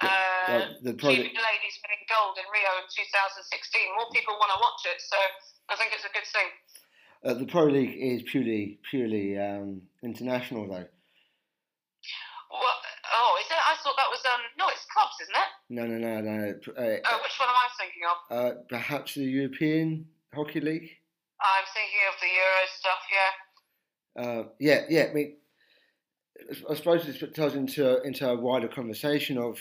Uh, the, project... ladies winning gold in Rio in 2016. More people want to watch it, so I think it's a good thing. Uh, the Pro League is purely purely um, international, though. What? Oh, is it? I thought that was um. No, it's clubs, isn't it? No, no, no, no. Uh, oh, which one am I thinking of? Uh, perhaps the European Hockey League. I'm thinking of the Euro stuff. Yeah. Uh, yeah, yeah. I mean, I suppose this ties into into a wider conversation of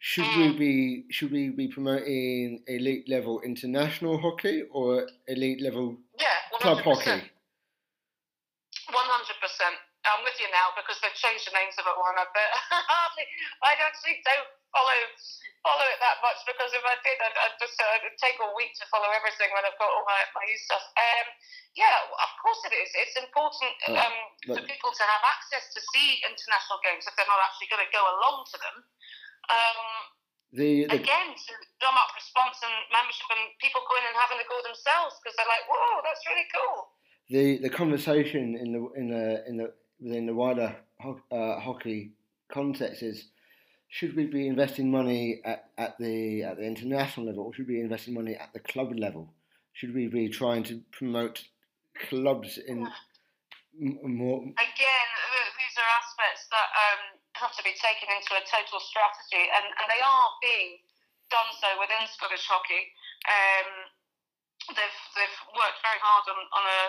should we be should we be promoting elite level international hockey or elite level yeah, club hockey? One hundred percent. I'm with you now because they've changed the names of it one a bit. I actually don't follow follow it that much because if I did, I'd, I'd just uh, it'd take a week to follow everything when I've got all my, my new stuff. Um, yeah, of course it is. It's important oh, um, for people to have access to see international games if they're not actually going to go along to them. Um, the, the, again to drum up response and membership and people going and having to go themselves because they're like, whoa, that's really cool. The the conversation in the in the in the within the wider ho- uh, hockey context is should we be investing money at, at the at the international level, or should we be investing money at the club level? Should we be trying to promote clubs in more? Again, these are aspects that um, have to be taken into a total strategy, and, and they are being done so within Scottish hockey. Um, they've they've worked very hard on, on a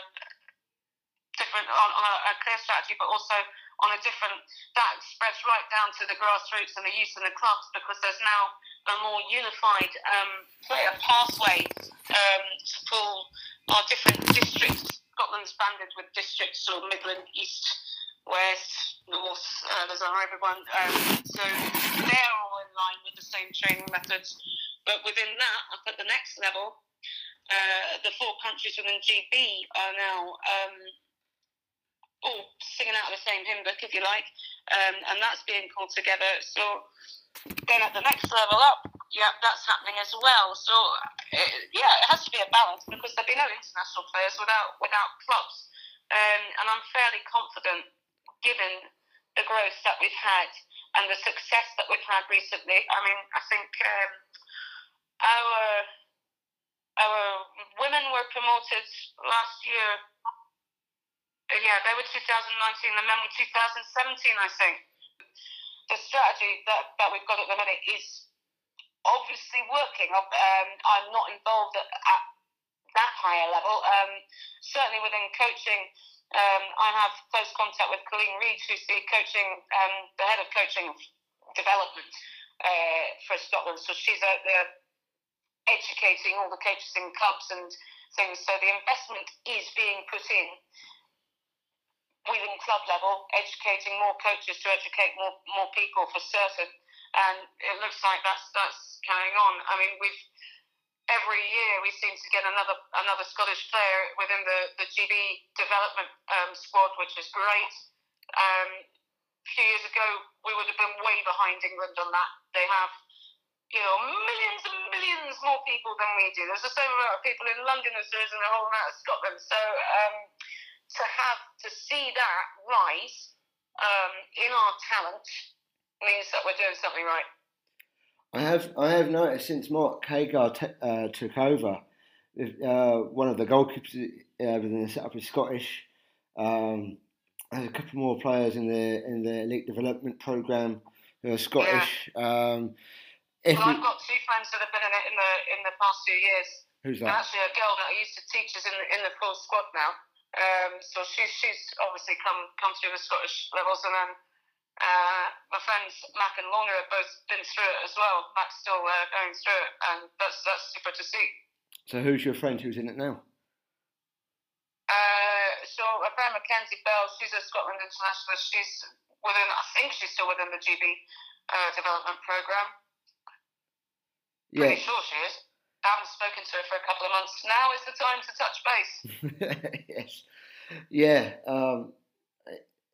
different on, on a, a clear strategy, but also on a different that spreads right down to the grassroots and the youth and the clubs because there's now a more unified um, player pathway um, to pull our different districts. Scotland's banded with districts, so Midland, East, West, North. Uh, there's our everyone. Um, so they're all in line with the same training methods. But within that, up at the next level, uh, the four countries within GB are now um, all singing out of the same hymn book, if you like, um, and that's being pulled together. So then at the next level up, yeah, that's happening as well. So it, yeah, it has to be a balance because there'd be no international players without without clubs, um, and I'm fairly confident, given the growth that we've had and the success that we've had recently. I mean, I think um, our our women were promoted last year yeah, they were 2019, the men were 2017, I think. The strategy that, that we've got at the minute is obviously working. Um, I'm not involved at, at that higher level. Um, certainly within coaching, um, I have close contact with Colleen Reid, who's the coaching, um, the head of coaching development uh, for Scotland. So she's out there educating all the coaches in clubs and things. So the investment is being put in within club level, educating more coaches to educate more more people for certain. And it looks like that's that's carrying on. I mean, we've every year we seem to get another another Scottish player within the the GB development um, squad, which is great. Um, a few years ago, we would have been way behind England on that. They have, you know, millions and millions more people than we do. There's the same amount of people in London as there is in the whole amount of Scotland. So. Um, to have to see that rise um, in our talent means that we're doing something right. I have I have noticed since Mark Hager t- uh, took over, uh, one of the goalkeepers uh, within the setup is Scottish. Um, there's a couple more players in the in the elite development program who are Scottish. Yeah. Um, well. I've got two friends that have been in it in the in the past few years. Who's that? actually, a girl that I used to teach is in the, in the full squad now. Um, so she's she's obviously come come through the Scottish levels, and then uh, my friends Mac and Lorna have both been through it as well. Mac's still uh, going through it, and that's that's super to see. So who's your friend who's in it now? Uh, so my friend Mackenzie Bell, she's a Scotland international. She's within, I think she's still within the GB uh, development program. Yeah. Pretty sure she is. I haven't spoken to her for a couple of months. Now is the time to touch base. yes. Yeah. Um,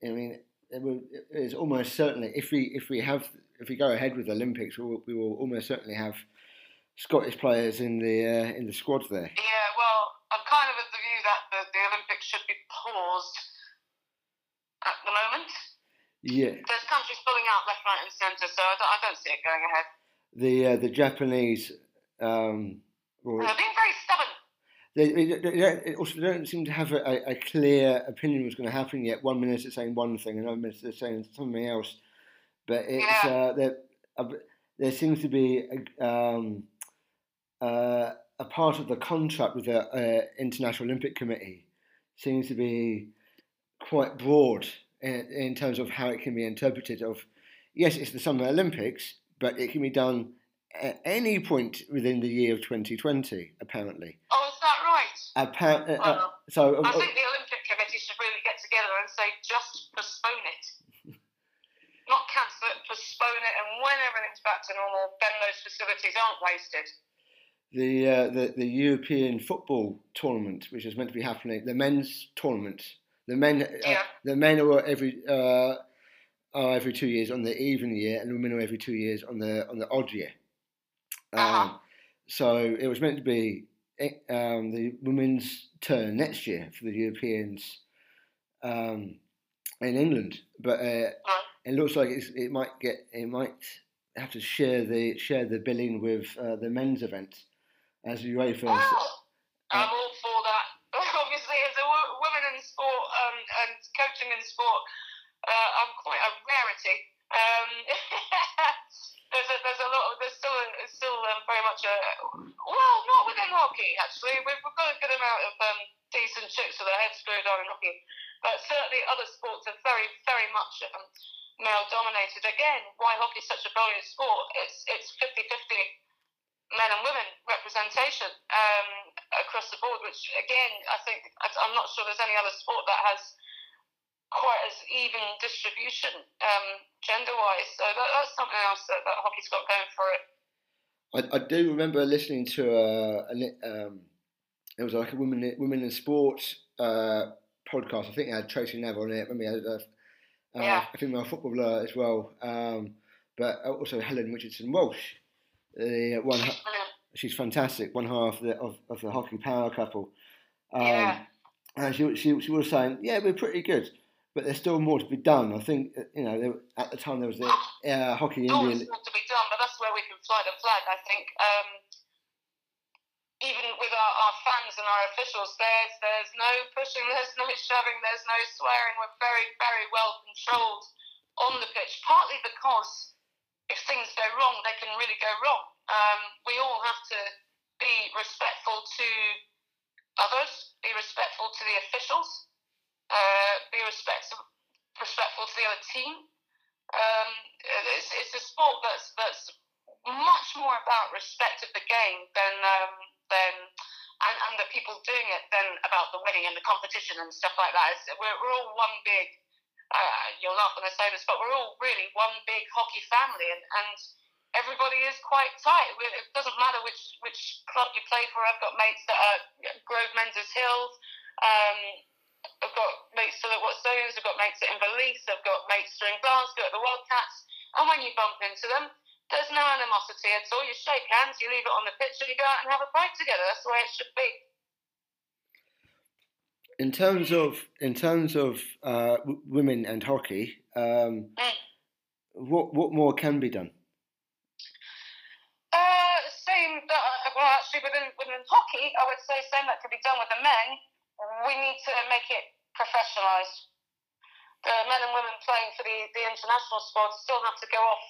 I mean, it will, it's almost certainly if we if we have if we go ahead with the Olympics, we will, we will almost certainly have Scottish players in the uh, in the squad there. Yeah, well, I'm kind of of the view that the, the Olympics should be paused at the moment. Yeah. There's countries pulling out left, right, and centre, so I don't, I don't see it going ahead. The uh, the Japanese. Um, well, They're being very stubborn. they, they, they don't, also don't seem to have a, a clear opinion what's going to happen yet. One minute they're saying one thing, another minute they're saying something else. But it's Yeah. uh, there, uh, there seems to be a, um, uh, a part of the contract with the uh, International Olympic Committee seems to be quite broad in, in terms of how it can be interpreted. Of yes, it's the Summer Olympics, but it can be done at any point within the year of 2020. Apparently. Oh, is that right? Appa- uh, uh, so uh, I uh, think the Olympic Committee should really get together and say just postpone it. Not cancel it, postpone it, and when everything's back to normal, then those facilities aren't wasted. the, uh, the the European football tournament, which is meant to be happening, the men's tournament. The men, uh, Yeah. the men are every uh, are every two years on the even year, and the women are every two years on the on the odd year. Um, Uh-huh. So it was meant to be um, the women's turn next year for the Europeans um, in England, but uh, Right. it looks like it's, it might get it might have to share the share the billing with uh, the men's event as UEFA. Well, I'm all for that. Obviously, as a woman in sport um, and coaching in sport, uh, I'm quite a rarity. Um, there's a there's a lot. Of, there's still a, it's still um, very much a well, not within hockey actually. We've, we've got a good amount of um, decent chicks with their heads screwed on in hockey, but certainly other sports are very very much um, male dominated. Again, why hockey's such a brilliant sport? It's it's 50-50 men and women representation um, across the board, which again, I think I'm not sure there's any other sport that has quite as even distribution um, gender wise. So that, that's something else that, that hockey's got going for it. I, I do remember listening to a, a um, it was like a women women in sports uh, podcast. I think it had Tracey Neville on it. Maybe had a, uh, Yeah. a female footballer as well, um, but also Helen Richardson Walsh. The one, She's she's fantastic. One half of the, of, of the hockey power couple. Um, Yeah. And she, she, she was saying, yeah, we're pretty good, but there's still more to be done. I think, uh, you know, there, at the time there was the uh, Hockey always India. more to be done, but that's where we can fly the flag. I think um, even with our, our fans and our officials, there's there's no pushing, there's no shoving, there's no swearing. We're very very well controlled on the pitch, partly because if things go wrong, they can really go wrong. Um, we all have to be respectful to others, be respectful to the officials, uh, be respectful respectful to the other team um, it's, it's a sport that's that's much more about respect of the game than um, than and, and the people doing it than about the winning and the competition and stuff like that. It's, we're, we're all one big. Uh, you'll laugh when I say this, but we're all really one big hockey family, and, and everybody is quite tight. It doesn't matter which which club you play for. I've got mates that are Grove Menzieshill. Um, I've got mates still at Watstones, I've got mates at Inverleith, I've got mates still in Glasgow at the Wildcats, and when you bump into them, there's no animosity at all. You shake hands, you leave it on the pitch, and you go out and have a pint together. That's the way it should be. In terms of in terms of uh, w- women and hockey, um, Mm. what what more can be done? Uh, same. That, uh, well, actually, within within hockey, I would say same that could be done with the men. We need to make it professionalised. The men and women playing for the, the international squad still have to go off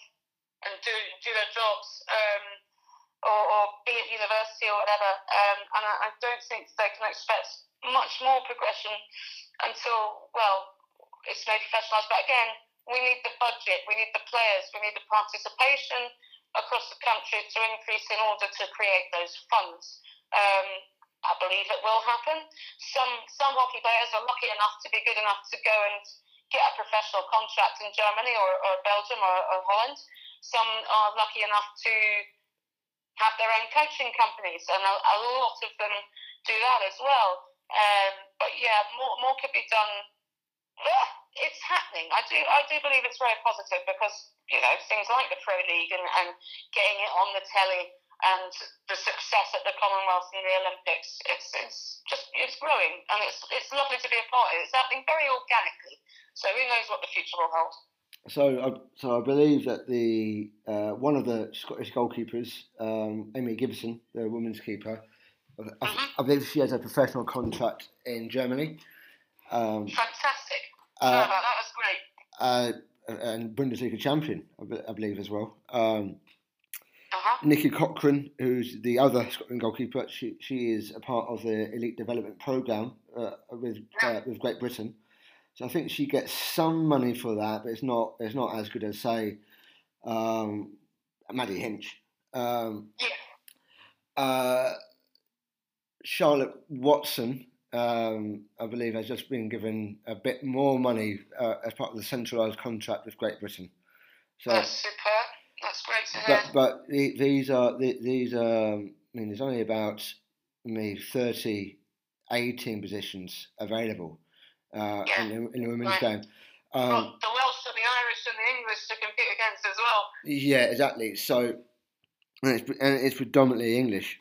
and do do their jobs, um, or, or be at university or whatever. Um, and I, I don't think they can expect much more progression until, well, it's made professionalised. But again, we need the budget, we need the players, we need the participation across the country to increase in order to create those funds. Um, I believe it will happen. Some some hockey players are lucky enough to be good enough to go and get a professional contract in Germany or, or Belgium or, or Holland. Some are lucky enough to have their own coaching companies, and a, a lot of them do that as well. Um, but yeah, more more could be done. It's happening. I do I do believe it's very positive because you know things like the Pro League and, and getting it on the telly and the success at the Commonwealth and the Olympics. It's it's just it's growing and it's it's lovely to be a part of it. It's happening very organically. So who knows what the future will hold. So, uh, so I believe that the uh, one of the Scottish goalkeepers, um, Amy Gibson, the women's keeper, I, Mm-hmm. I believe she has a professional contract in Germany. Um, Fantastic. Uh, that, was great. uh, and Bundesliga champion, I be- I believe as well. Um. Nikki Cochran, who's the other Scotland goalkeeper, she, she is a part of the elite development program uh, with uh, with Great Britain. So I think she gets some money for that, but it's not it's not as good as say um, Maddie Hinch. Um, Yeah. uh, Charlotte Watson, um, I believe, has just been given a bit more money uh, as part of the centralised contract with Great Britain. So, That's superb. That's great to hear. But but the, these are the, these are. I mean, there's only about maybe 30, 18 positions available uh, Yeah. in, the- in the women's Right. game. Um, well, the Welsh and the Irish and the English to compete against as well. yeah, exactly. So, and it's, and it's predominantly English.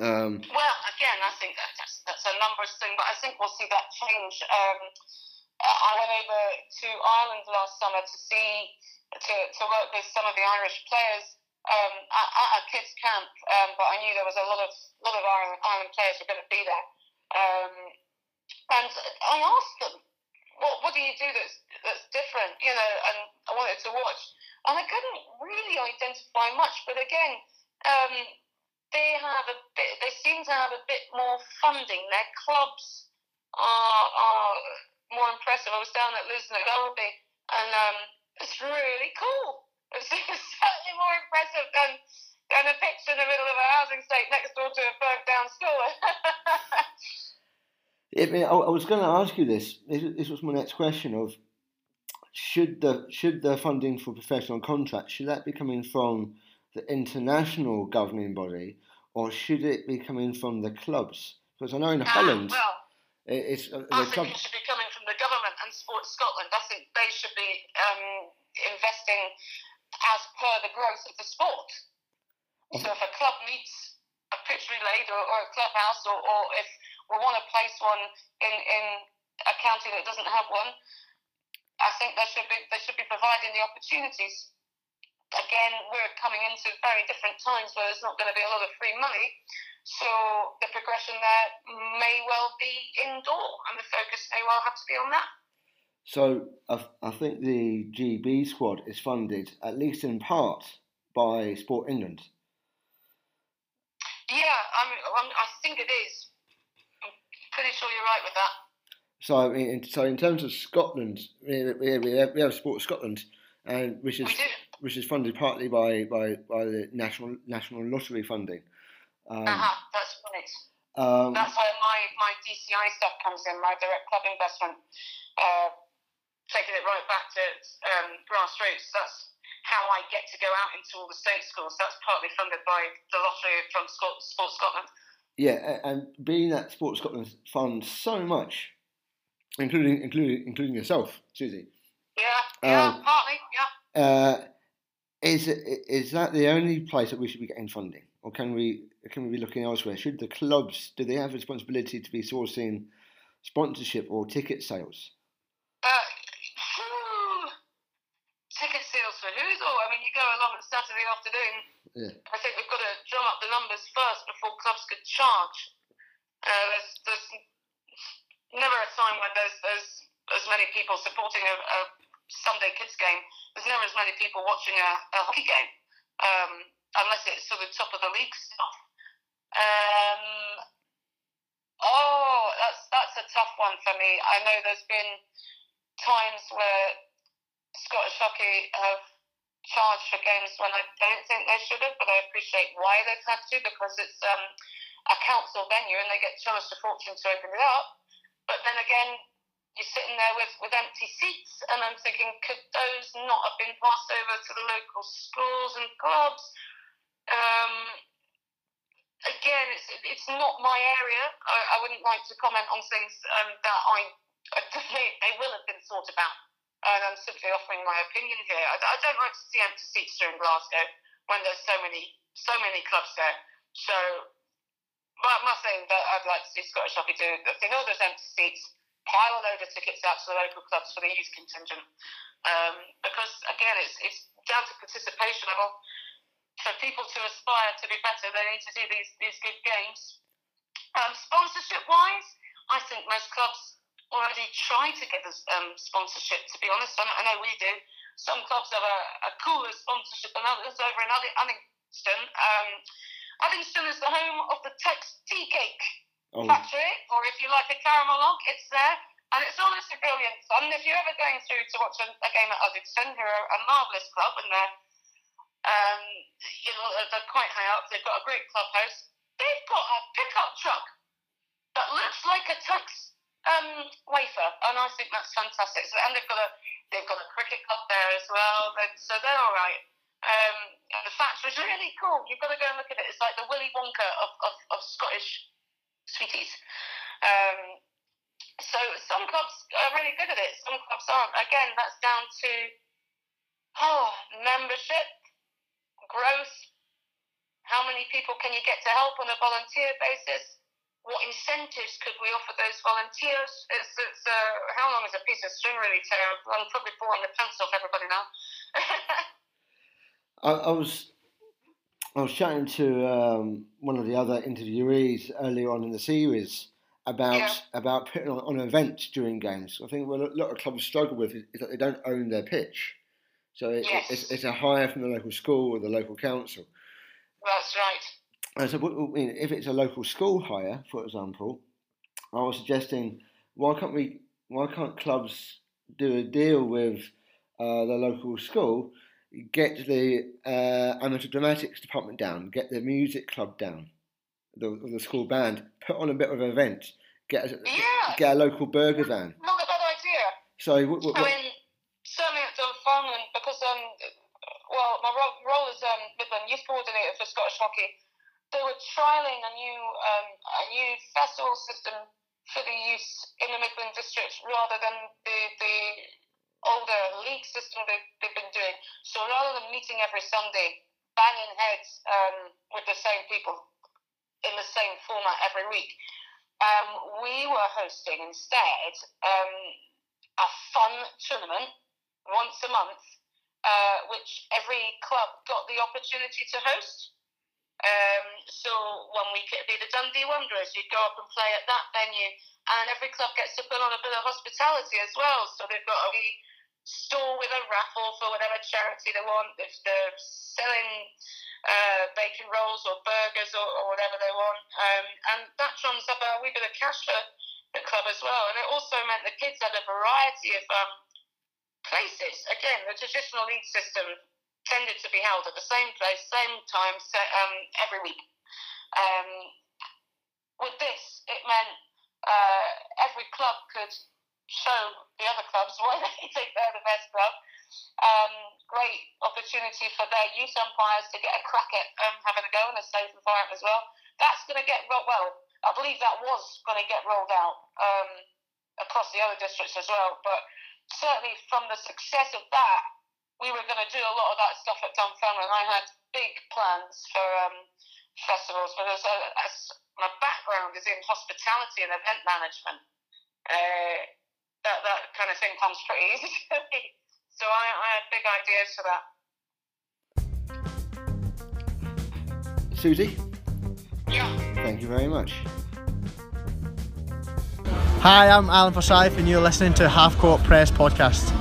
Um, Well, again, I think that that's, that's a numbers thing, but I think we'll see that change. Um, I went over to Ireland last summer to see to, to work with some of the Irish players um, at, at a kids camp, um, but I knew there was a lot of lot of Ireland, Ireland players were going to be there, um, and I asked them, "What what do you do that's that's different?" You know, and I wanted to watch, and I couldn't really identify much. But again. Um, they have a bit. They seem to have a bit more funding. Their clubs are are more impressive. I was down at Lisbon at and um, it's really cool. It's, it's certainly more impressive than than a picture in the middle of a housing estate next door to a burnt down school. I, mean, I, I was going to ask you this. this. This was my next question: of should the should the funding for professional contracts should that be coming from the international governing body, or should it be coming from the clubs? Because I know in Holland, well, it's uh, the think club. it should be coming from the government and Sports Scotland. I think they should be um, investing as per the growth of the sport. Oh. So if a club needs a pitch relayed or, or a clubhouse, or, or if we want to place one in, in a county that doesn't have one, I think they should be they should be providing the opportunities. Again, we're coming into very different times where there's not going to be a lot of free money, so the progression there may well be indoor, and the focus may well have to be on that. So I, I think the GB squad is funded at least in part by Sport England. Yeah, I mean, I'm, I think it is. I'm pretty sure you're right with that. So I mean, in- so in terms of Scotland, we we we have, we have Sport Scotland, and which is which is funded partly by, by, by the national national lottery funding. Um, Uh-huh, that's right. um, That's where my, my DCI stuff comes in, my direct club investment. Uh, taking it right back to um, grassroots. That's how I get to go out into all the state schools. That's partly funded by the lottery from Sports Scotland. yeah, and being that Sport Scotland funds so much, including including including yourself, Susie. Yeah, yeah, Um, partly, yeah. Uh, is is that the only place that we should be getting funding, or can we can we be looking elsewhere? Should the clubs do they have responsibility to be sourcing sponsorship or ticket sales? Uh, phew, ticket sales for who's all? I mean, you go along on Saturday afternoon. Yeah. I think we've got to drum up the numbers first before clubs could charge. Uh, there's, there's never a time when there's, there's as many people supporting a, a Sunday kids game. There's never as many people watching a, a hockey game, um, unless it's sort of top of the league stuff. Um, oh, that's that's a tough one for me. I know there's been times where Scottish hockey have charged for games when I don't think they should have, but I appreciate why they've had to because it's um, a council venue and they get charged a fortune to open it up. But then again, you're sitting there with, with empty seats, and I'm thinking, could those not have been passed over to the local schools and clubs? Um, again, it's it's not my area. I, I wouldn't like to comment on things um, that I, they, they will have been thought about, and I'm simply offering my opinion here. I, I don't like to see empty seats during Glasgow when there's so many so many clubs there. So, my, my thing that I'd like to see Scottish Hockey do, if they know there's empty seats, pile a load of tickets out to the local clubs for the youth contingent. Um, because again, it's it's down to participation level. For people to aspire to be better, they need to do these these good games. Um, sponsorship wise, I think most clubs already try to get us um, sponsorship. To be honest, I know, we do. Some clubs have a, a cooler sponsorship than others. Over in Uddingston, um, Uddingston is the home of the Tunnock's Tea Cake Oh, factory, or if you like a caramel log, it's there. And it's honestly brilliant fun. If you're ever going through to watch a, a game at Uddingston, who are a marvellous club and they're, um, you know, they're quite high up. They've got a great clubhouse. They've got a pickup truck that looks like a Tunnock's um, wafer, and I think that's fantastic. So, and they've got a they've got a cricket club there as well. So they're all right. Um, the factory's really cool. You've got to go and look at it. It's like the Willy Wonka of, of, of Scottish sweeties. Um, so some clubs are really good at it, some clubs aren't. Again, that's down to oh, membership, growth, how many people can you get to help on a volunteer basis? What incentives could we offer those volunteers? It's, it's uh, how long is a piece of string really, Tara? I'm probably boring the pants off everybody now. I, I was I was chatting to um, one of the other interviewees earlier on in the series about Yeah. about putting on, on events during games. I think what a lot of clubs struggle with is, is that they don't own their pitch, so it, Yes. it's, it's a hire from the local school or the local council. that's right. And so, if it's a local school hire, for example, I was suggesting why can't we? Why can't clubs do a deal with uh, the local school, get the uh, amateur dramatics department down, get the music club down, the, the school band, put on a bit of an event, get a, Yeah. get a local burger van. Not a bad idea. So, what, what, I mean, certainly at Dunfermline, because um, well, my ro- role is um, Midland Youth Coordinator for Scottish Hockey, they were trialling a new um, a new festival system for the youth in the Midland District rather than the the older league system they, they've been doing. So rather than meeting every Sunday, banging heads um, with the same people in the same format every week, um, we were hosting instead um, a fun tournament once a month, uh, which every club got the opportunity to host. Um, so one week it'd be the Dundee Wanderers. You'd go up and play at that venue, and every club gets to put on a bit of hospitality as well. So they've got a wee store with a raffle for whatever charity they want. If they're selling uh, bacon rolls or burgers or, or whatever they want, um, and that drums up a wee bit of cash for the club as well. And it also meant the kids had a variety of um, places. Again, the traditional league system tended to be held at the same place, same time, se- um, every week. Um, with this, it meant uh, every club could show the other clubs why they think they're the best club. Um, great opportunity for their youth umpires to get a crack at um, having a go in a safe environment as well. That's going to get well. I believe that was going to get rolled out um, across the other districts as well. But certainly from the success of that, we were going to do a lot of that stuff at Dunfermline. I had big plans for um, festivals, because as, a, as my background is in hospitality and event management, uh, that that kind of thing comes pretty easy to me. So I, I had big ideas for that. Susie, Yeah. thank you very much. Hi, I'm Alan Forsyth, and you're listening to Half Court Press Podcast.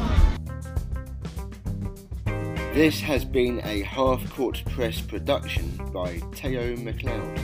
This has been a half court press production by Teo McLeod.